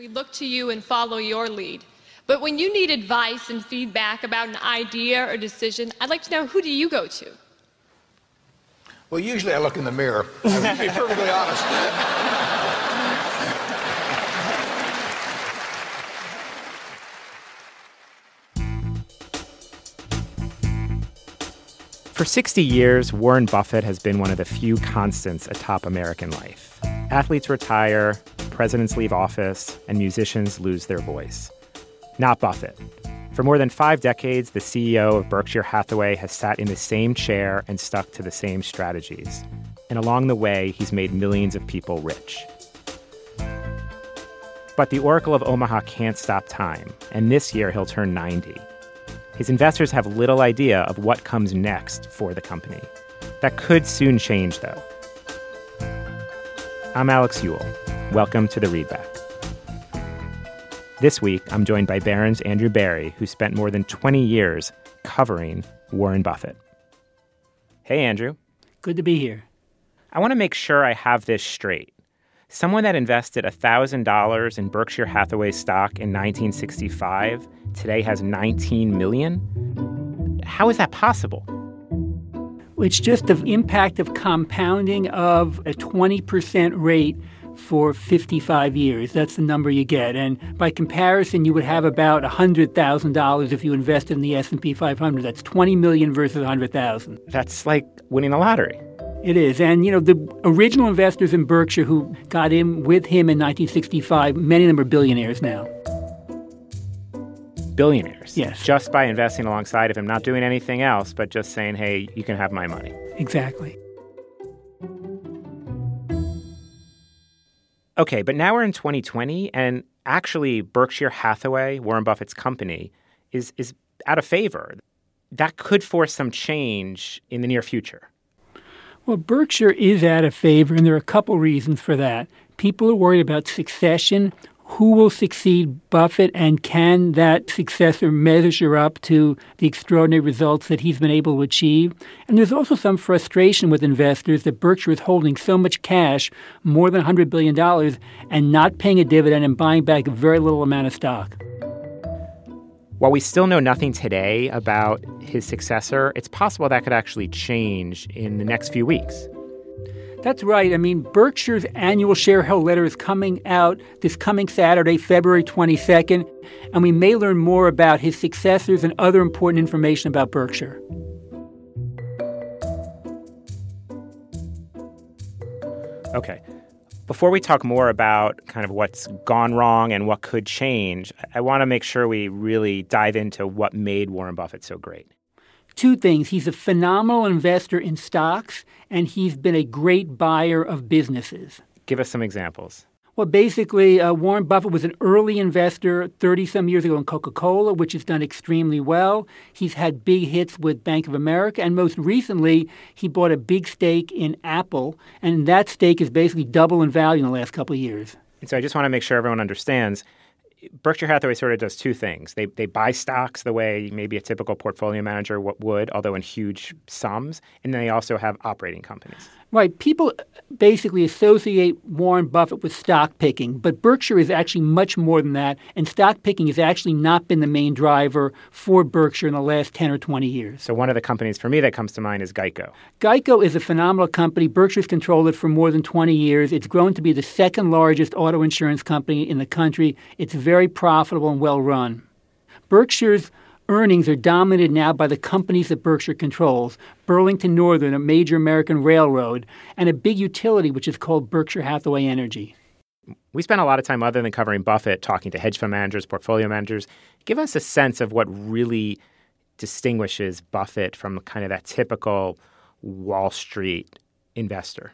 We look to you and follow your lead. But when you need advice and feedback about an idea or decision, I'd like to know who do you go to? Well, usually I look in the mirror. I to be perfectly honest. For 60 years, Warren Buffett has been one of the few constants atop American life. Athletes retire, presidents leave office, and musicians lose their voice. Not Buffett. For more than five decades, the CEO of Berkshire Hathaway has sat in the same chair and stuck to the same strategies. And along the way, he's made millions of people rich. But the Oracle of Omaha can't stop time, and this year he'll turn 90. His investors have little idea of what comes next for the company. That could soon change, though. I'm Alex Eule. Welcome to the Readback. This week, I'm joined by Barron's Andrew Bary, who spent more than 20 years covering Warren Buffett. Hey, Andrew. Good to be here. I want to make sure I have this straight. Someone that invested $1,000 in Berkshire Hathaway stock in 1965 today has 19 million? How is that possible? It's just the impact of compounding of a 20% rate for 55 years. That's the number you get. And by comparison, you would have about $100,000 if you invested in the S&P 500. That's 20 million versus 100,000. That's like winning the lottery. It is. And, you know, the original investors in Berkshire who got in with him in 1965, many of them are billionaires now. Billionaires. Yes. Just by investing alongside of him, not doing anything else, but just saying, hey, you can have my money. Exactly. Okay, but now we're in 2020, and actually, Berkshire Hathaway, Warren Buffett's company, is, is out of favor. That could force some change in the near future. Well, Berkshire is out of favor, and there are a couple reasons for that. People are worried about succession. Who will succeed Buffett, and can that successor measure up to the extraordinary results that he's been able to achieve? And there's also some frustration with investors that Berkshire is holding so much cash, more than $100 billion, and not paying a dividend and buying back a very little amount of stock. While we still know nothing today about his successor, it's possible that could actually change in the next few weeks. That's right. I mean, Berkshire's annual shareholder letter is coming out this coming Saturday, February 22nd, and we may learn more about his successors and other important information about Berkshire. Okay. Before we talk more about kind of what's gone wrong and what could change, I want to make sure we really dive into what made Warren Buffett so great. Two things. He's a phenomenal investor in stocks, and he's been a great buyer of businesses. Give us some examples. Well, basically, uh, Warren Buffett was an early investor 30 some years ago in Coca Cola, which has done extremely well. He's had big hits with Bank of America, and most recently, he bought a big stake in Apple, and that stake is basically double in value in the last couple of years. And so I just want to make sure everyone understands Berkshire Hathaway sort of does two things. They, they buy stocks the way maybe a typical portfolio manager would, although in huge sums, and then they also have operating companies. Right. People basically associate Warren Buffett with stock picking, but Berkshire is actually much more than that, and stock picking has actually not been the main driver for Berkshire in the last 10 or 20 years. So, one of the companies for me that comes to mind is Geico. Geico is a phenomenal company. Berkshire's controlled it for more than 20 years. It's grown to be the second largest auto insurance company in the country. It's very profitable and well run. Berkshire's earnings are dominated now by the companies that Berkshire controls Burlington Northern, a major American railroad, and a big utility which is called Berkshire Hathaway Energy. We spent a lot of time, other than covering Buffett, talking to hedge fund managers, portfolio managers. Give us a sense of what really distinguishes Buffett from kind of that typical Wall Street investor.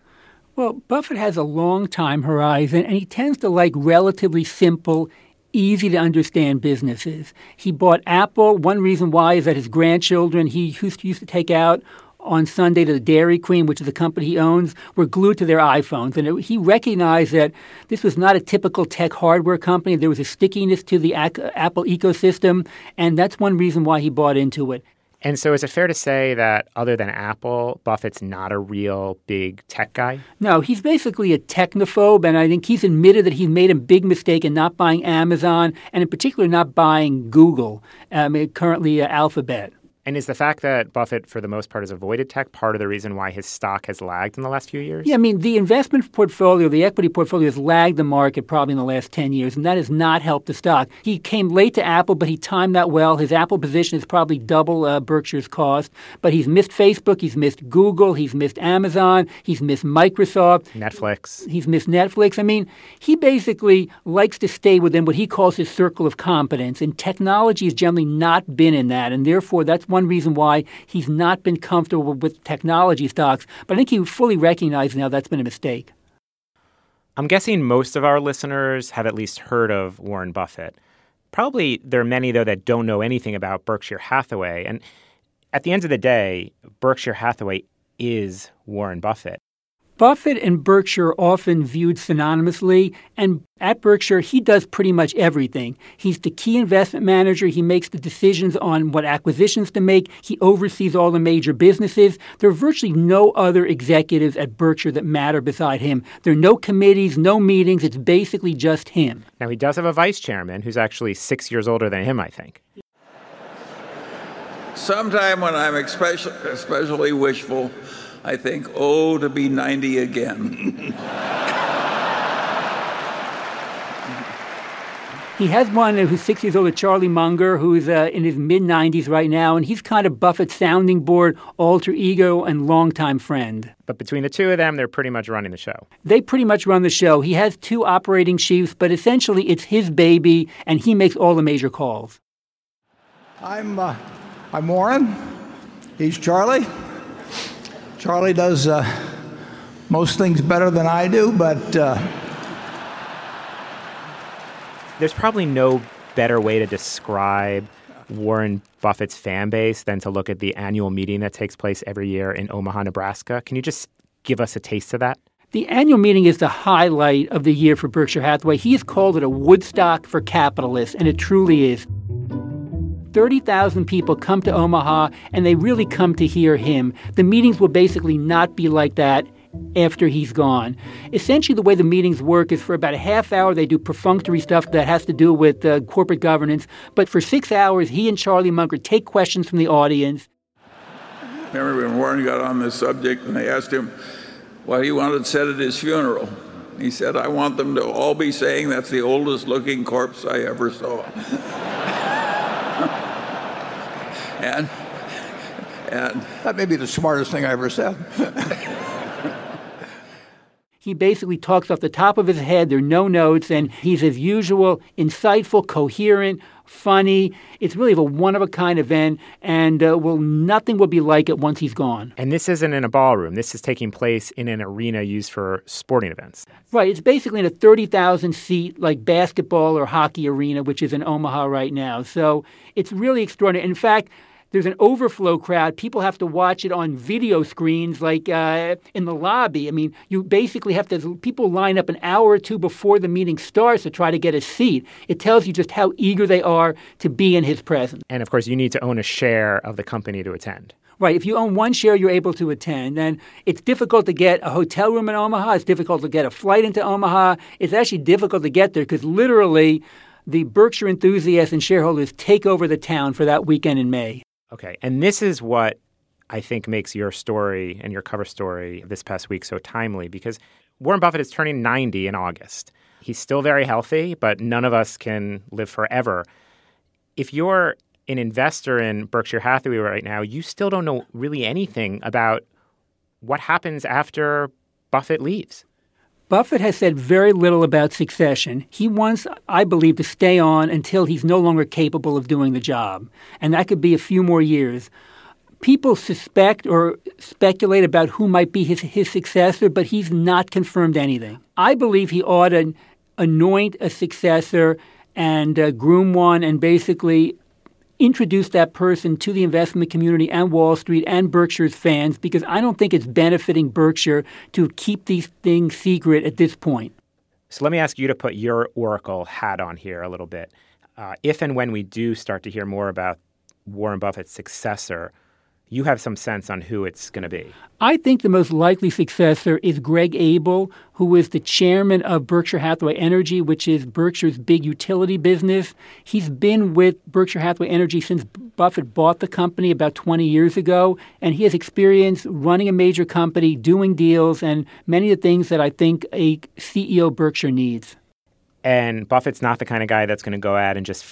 Well, Buffett has a long time horizon, and he tends to like relatively simple, easy to understand businesses. He bought Apple. One reason why is that his grandchildren he used to take out on Sunday to the Dairy Queen, which is a company he owns, were glued to their iPhones. And it, he recognized that this was not a typical tech hardware company. There was a stickiness to the Apple ecosystem, and that's one reason why he bought into it. And so is it fair to say that other than Apple, Buffett's not a real big tech guy? No, he's basically a technophobe, and I think he's admitted that he's made a big mistake in not buying Amazon, and in particular not buying Google, um, currently uh, Alphabet. And is the fact that Buffett, for the most part, has avoided tech part of the reason why his stock has lagged in the last few years? Yeah, I mean, the investment portfolio, the equity portfolio has lagged the market probably in the last 10 years, and that has not helped the stock. He came late to Apple, but he timed that well. His Apple position is probably double uh, Berkshire's cost, but he's missed Facebook, he's missed Google, he's missed Amazon, he's missed Microsoft, Netflix. He's missed Netflix. I mean, he basically likes to stay within what he calls his circle of competence, and technology has generally not been in that, and therefore that's one reason why he's not been comfortable with technology stocks. But I think he fully recognizes now that's been a mistake. I'm guessing most of our listeners have at least heard of Warren Buffett. Probably there are many, though, that don't know anything about Berkshire Hathaway. And at the end of the day, Berkshire Hathaway is Warren Buffett. Buffett and Berkshire are often viewed synonymously, and at Berkshire, he does pretty much everything. He's the key investment manager. He makes the decisions on what acquisitions to make. He oversees all the major businesses. There are virtually no other executives at Berkshire that matter beside him. There are no committees, no meetings. It's basically just him. Now, he does have a vice chairman who's actually six years older than him, I think. Sometime when I'm especially, especially wishful, I think, oh, to be 90 again. He has one who's six years older, Charlie Munger, who's uh, in his mid 90s right now, and he's kind of Buffett's sounding board, alter ego, and longtime friend. But between the two of them, they're pretty much running the show. They pretty much run the show. He has two operating chiefs, but essentially it's his baby, and he makes all the major calls. I'm, uh, I'm Warren. He's Charlie. Charlie does uh, most things better than I do, but. Uh, There's probably no better way to describe Warren Buffett's fan base than to look at the annual meeting that takes place every year in Omaha, Nebraska. Can you just give us a taste of that? The annual meeting is the highlight of the year for Berkshire Hathaway. He has called it a Woodstock for capitalists, and it truly is. 30,000 people come to Omaha, and they really come to hear him. The meetings will basically not be like that after he's gone. Essentially, the way the meetings work is for about a half hour, they do perfunctory stuff that has to do with uh, corporate governance. But for six hours, he and Charlie Munger take questions from the audience. Remember when Warren got on this subject and they asked him what he wanted said at his funeral? He said, I want them to all be saying that's the oldest looking corpse I ever saw. and, and that may be the smartest thing I ever said. He basically talks off the top of his head. There are no notes, and he's as usual, insightful, coherent, funny. It's really a one of a kind event, and uh, well, nothing will be like it once he's gone. And this isn't in a ballroom. This is taking place in an arena used for sporting events. Right. It's basically in a thirty thousand seat like basketball or hockey arena, which is in Omaha right now. So it's really extraordinary. In fact there's an overflow crowd. People have to watch it on video screens, like uh, in the lobby. I mean, you basically have to, people line up an hour or two before the meeting starts to try to get a seat. It tells you just how eager they are to be in his presence. And of course, you need to own a share of the company to attend. Right. If you own one share, you're able to attend. And it's difficult to get a hotel room in Omaha. It's difficult to get a flight into Omaha. It's actually difficult to get there because literally the Berkshire enthusiasts and shareholders take over the town for that weekend in May. Okay. And this is what I think makes your story and your cover story this past week so timely because Warren Buffett is turning 90 in August. He's still very healthy, but none of us can live forever. If you're an investor in Berkshire Hathaway right now, you still don't know really anything about what happens after Buffett leaves. Buffett has said very little about succession. He wants, I believe, to stay on until he's no longer capable of doing the job. And that could be a few more years. People suspect or speculate about who might be his, his successor, but he's not confirmed anything. I believe he ought to anoint a successor and uh, groom one and basically introduce that person to the investment community and Wall Street and Berkshire's fans because I don't think it's benefiting Berkshire to keep these things secret at this point. So let me ask you to put your Oracle hat on here a little bit. Uh, if and when we do start to hear more about Warren Buffett's successor, You have some sense on who it's going to be. I think the most likely successor is Greg Abel, who is the chairman of Berkshire Hathaway Energy, which is Berkshire's big utility business. He's been with Berkshire Hathaway Energy since Buffett bought the company about 20 years ago, and he has experience running a major company, doing deals, and many of the things that I think a CEO Berkshire needs. And Buffett's not the kind of guy that's going to go out and just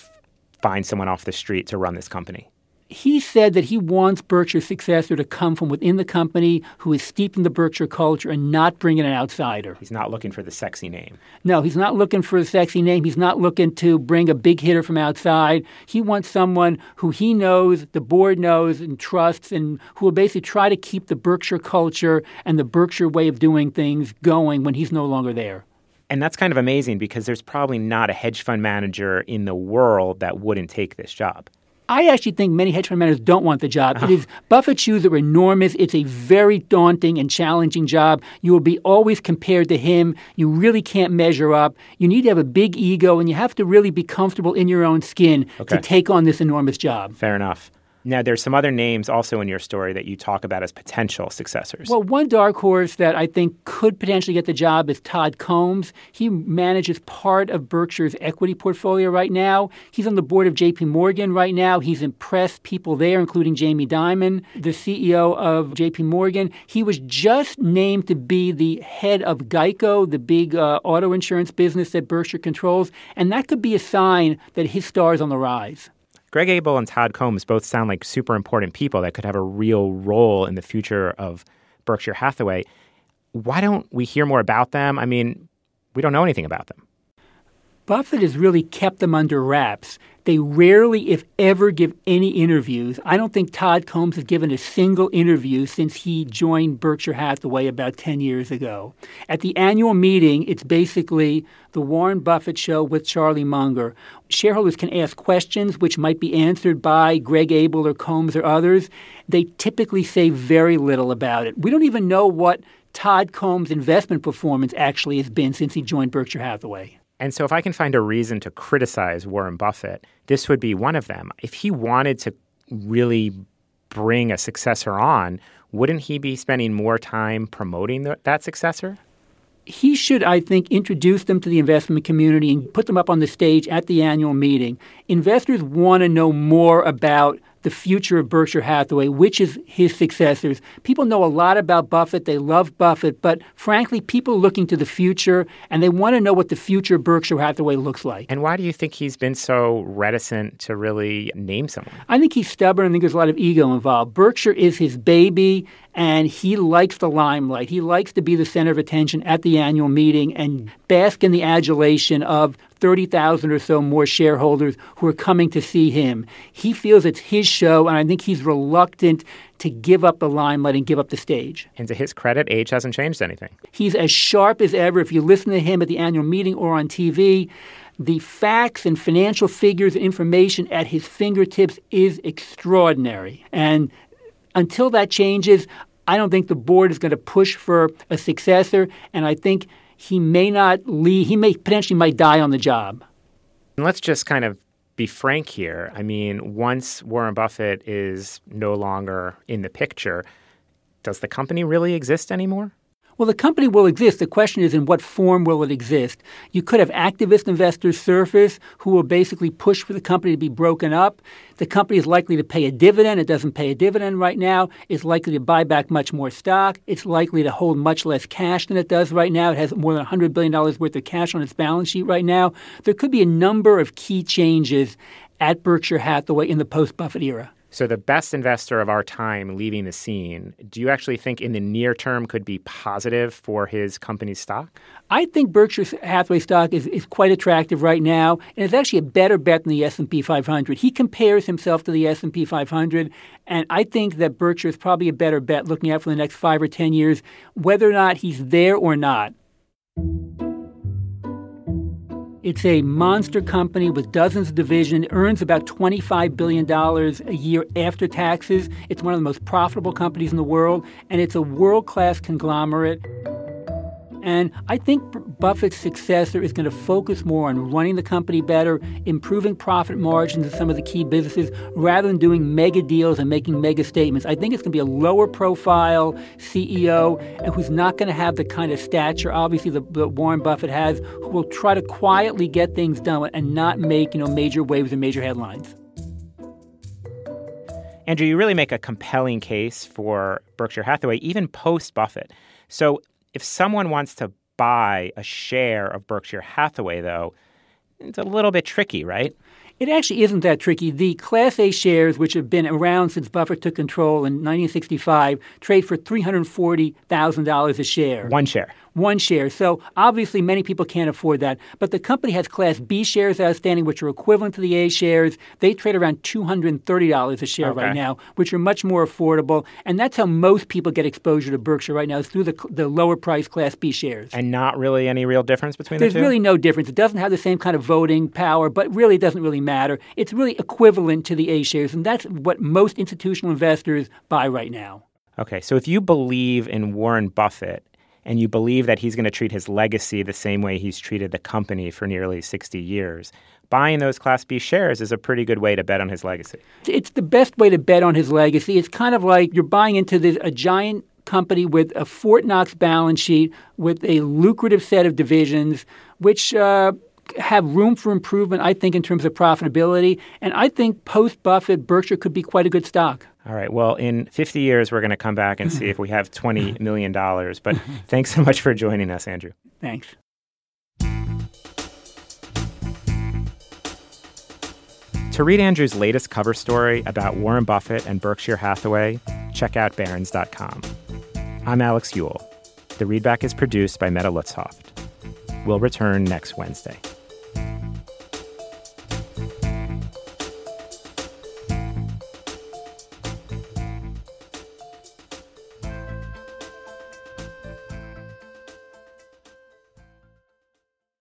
find someone off the street to run this company he said that he wants Berkshire's successor to come from within the company who is steeped in the Berkshire culture and not bring in an outsider. He's not looking for the sexy name. No, he's not looking for a sexy name. He's not looking to bring a big hitter from outside. He wants someone who he knows, the board knows, and trusts, and who will basically try to keep the Berkshire culture and the Berkshire way of doing things going when he's no longer there. And that's kind of amazing because there's probably not a hedge fund manager in the world that wouldn't take this job. I actually think many hedge fund managers don't want the job. It is Buffett's shoes are enormous. It's a very daunting and challenging job. You will be always compared to him. You really can't measure up. You need to have a big ego, and you have to really be comfortable in your own skin okay. to take on this enormous job. Fair enough. Now, there's some other names also in your story that you talk about as potential successors. Well, one dark horse that I think could potentially get the job is Todd Combs. He manages part of Berkshire's equity portfolio right now. He's on the board of JP Morgan right now. He's impressed people there, including Jamie Dimon, the CEO of JP Morgan. He was just named to be the head of Geico, the big uh, auto insurance business that Berkshire controls, and that could be a sign that his star is on the rise. Greg Abel and Todd Combs both sound like super important people that could have a real role in the future of Berkshire Hathaway. Why don't we hear more about them? I mean, we don't know anything about them. Buffett has really kept them under wraps. They rarely, if ever, give any interviews. I don't think Todd Combs has given a single interview since he joined Berkshire Hathaway about 10 years ago. At the annual meeting, it's basically the Warren Buffett show with Charlie Munger. Shareholders can ask questions which might be answered by Greg Abel or Combs or others. They typically say very little about it. We don't even know what Todd Combs' investment performance actually has been since he joined Berkshire Hathaway. And so, if I can find a reason to criticize Warren Buffett, this would be one of them. If he wanted to really bring a successor on, wouldn't he be spending more time promoting the, that successor? He should, I think, introduce them to the investment community and put them up on the stage at the annual meeting. Investors want to know more about the future of Berkshire Hathaway, which is his successors. People know a lot about Buffett. They love Buffett, but frankly, people are looking to the future and they want to know what the future of Berkshire Hathaway looks like. And why do you think he's been so reticent to really name someone? I think he's stubborn. I think there's a lot of ego involved. Berkshire is his baby and he likes the limelight. He likes to be the center of attention at the annual meeting and bask in the adulation of 30,000 or so more shareholders who are coming to see him. He feels it's his show, and I think he's reluctant to give up the limelight and give up the stage. And to his credit, age hasn't changed anything. He's as sharp as ever. If you listen to him at the annual meeting or on TV, the facts and financial figures and information at his fingertips is extraordinary. And until that changes, I don't think the board is going to push for a successor, and I think he may not leave. He may potentially might die on the job. And let's just kind of be frank here. I mean, once Warren Buffett is no longer in the picture, does the company really exist anymore? Well, the company will exist. The question is, in what form will it exist? You could have activist investors surface who will basically push for the company to be broken up. The company is likely to pay a dividend. It doesn't pay a dividend right now. It's likely to buy back much more stock. It's likely to hold much less cash than it does right now. It has more than $100 billion worth of cash on its balance sheet right now. There could be a number of key changes at Berkshire Hathaway in the post Buffett era. So, the best investor of our time leaving the scene, do you actually think in the near term could be positive for his company's stock? I think Berkshire Hathaway stock is, is quite attractive right now, and it's actually a better bet than the S&P 500. He compares himself to the S&P 500, and I think that Berkshire is probably a better bet looking out for the next five or ten years, whether or not he's there or not. It's a monster company with dozens of divisions. Earns about $25 billion a year after taxes. It's one of the most profitable companies in the world, and it's a world class conglomerate. And I think Buffett's successor is going to focus more on running the company better, improving profit margins in some of the key businesses, rather than doing mega deals and making mega statements. I think it's going to be a lower profile CEO and who's not going to have the kind of stature, obviously, that Warren Buffett has, who will try to quietly get things done and not make you know major waves and major headlines. Andrew, you really make a compelling case for Berkshire Hathaway, even post Buffett. So, if someone wants to buy a share of Berkshire Hathaway, though, it's a little bit tricky, right? It actually isn't that tricky. The Class A shares, which have been around since Buffett took control in 1965, trade for $340,000 a share. One share one share. So obviously, many people can't afford that. But the company has Class B shares outstanding, which are equivalent to the A shares. They trade around $230 a share okay. right now, which are much more affordable. And that's how most people get exposure to Berkshire right now, is through the, the lower price Class B shares. And not really any real difference between There's the two? There's really no difference. It doesn't have the same kind of voting power, but really it doesn't really matter. It's really equivalent to the A shares, and that's what most institutional investors buy right now. Okay, so if you believe in Warren Buffett and you believe that he's going to treat his legacy the same way he's treated the company for nearly 60 years, buying those Class B shares is a pretty good way to bet on his legacy. It's the best way to bet on his legacy. It's kind of like you're buying into this, a giant company with a Fort Knox balance sheet, with a lucrative set of divisions, which uh, have room for improvement, I think, in terms of profitability. And I think post Buffett, Berkshire could be quite a good stock. All right. Well, in 50 years, we're going to come back and see if we have $20 million. But thanks so much for joining us, Andrew. Thanks. To read Andrew's latest cover story about Warren Buffett and Berkshire Hathaway, check out Barron's.com. I'm Alex Eule. The readback is produced by Mette Lützhøft. We'll return next Wednesday.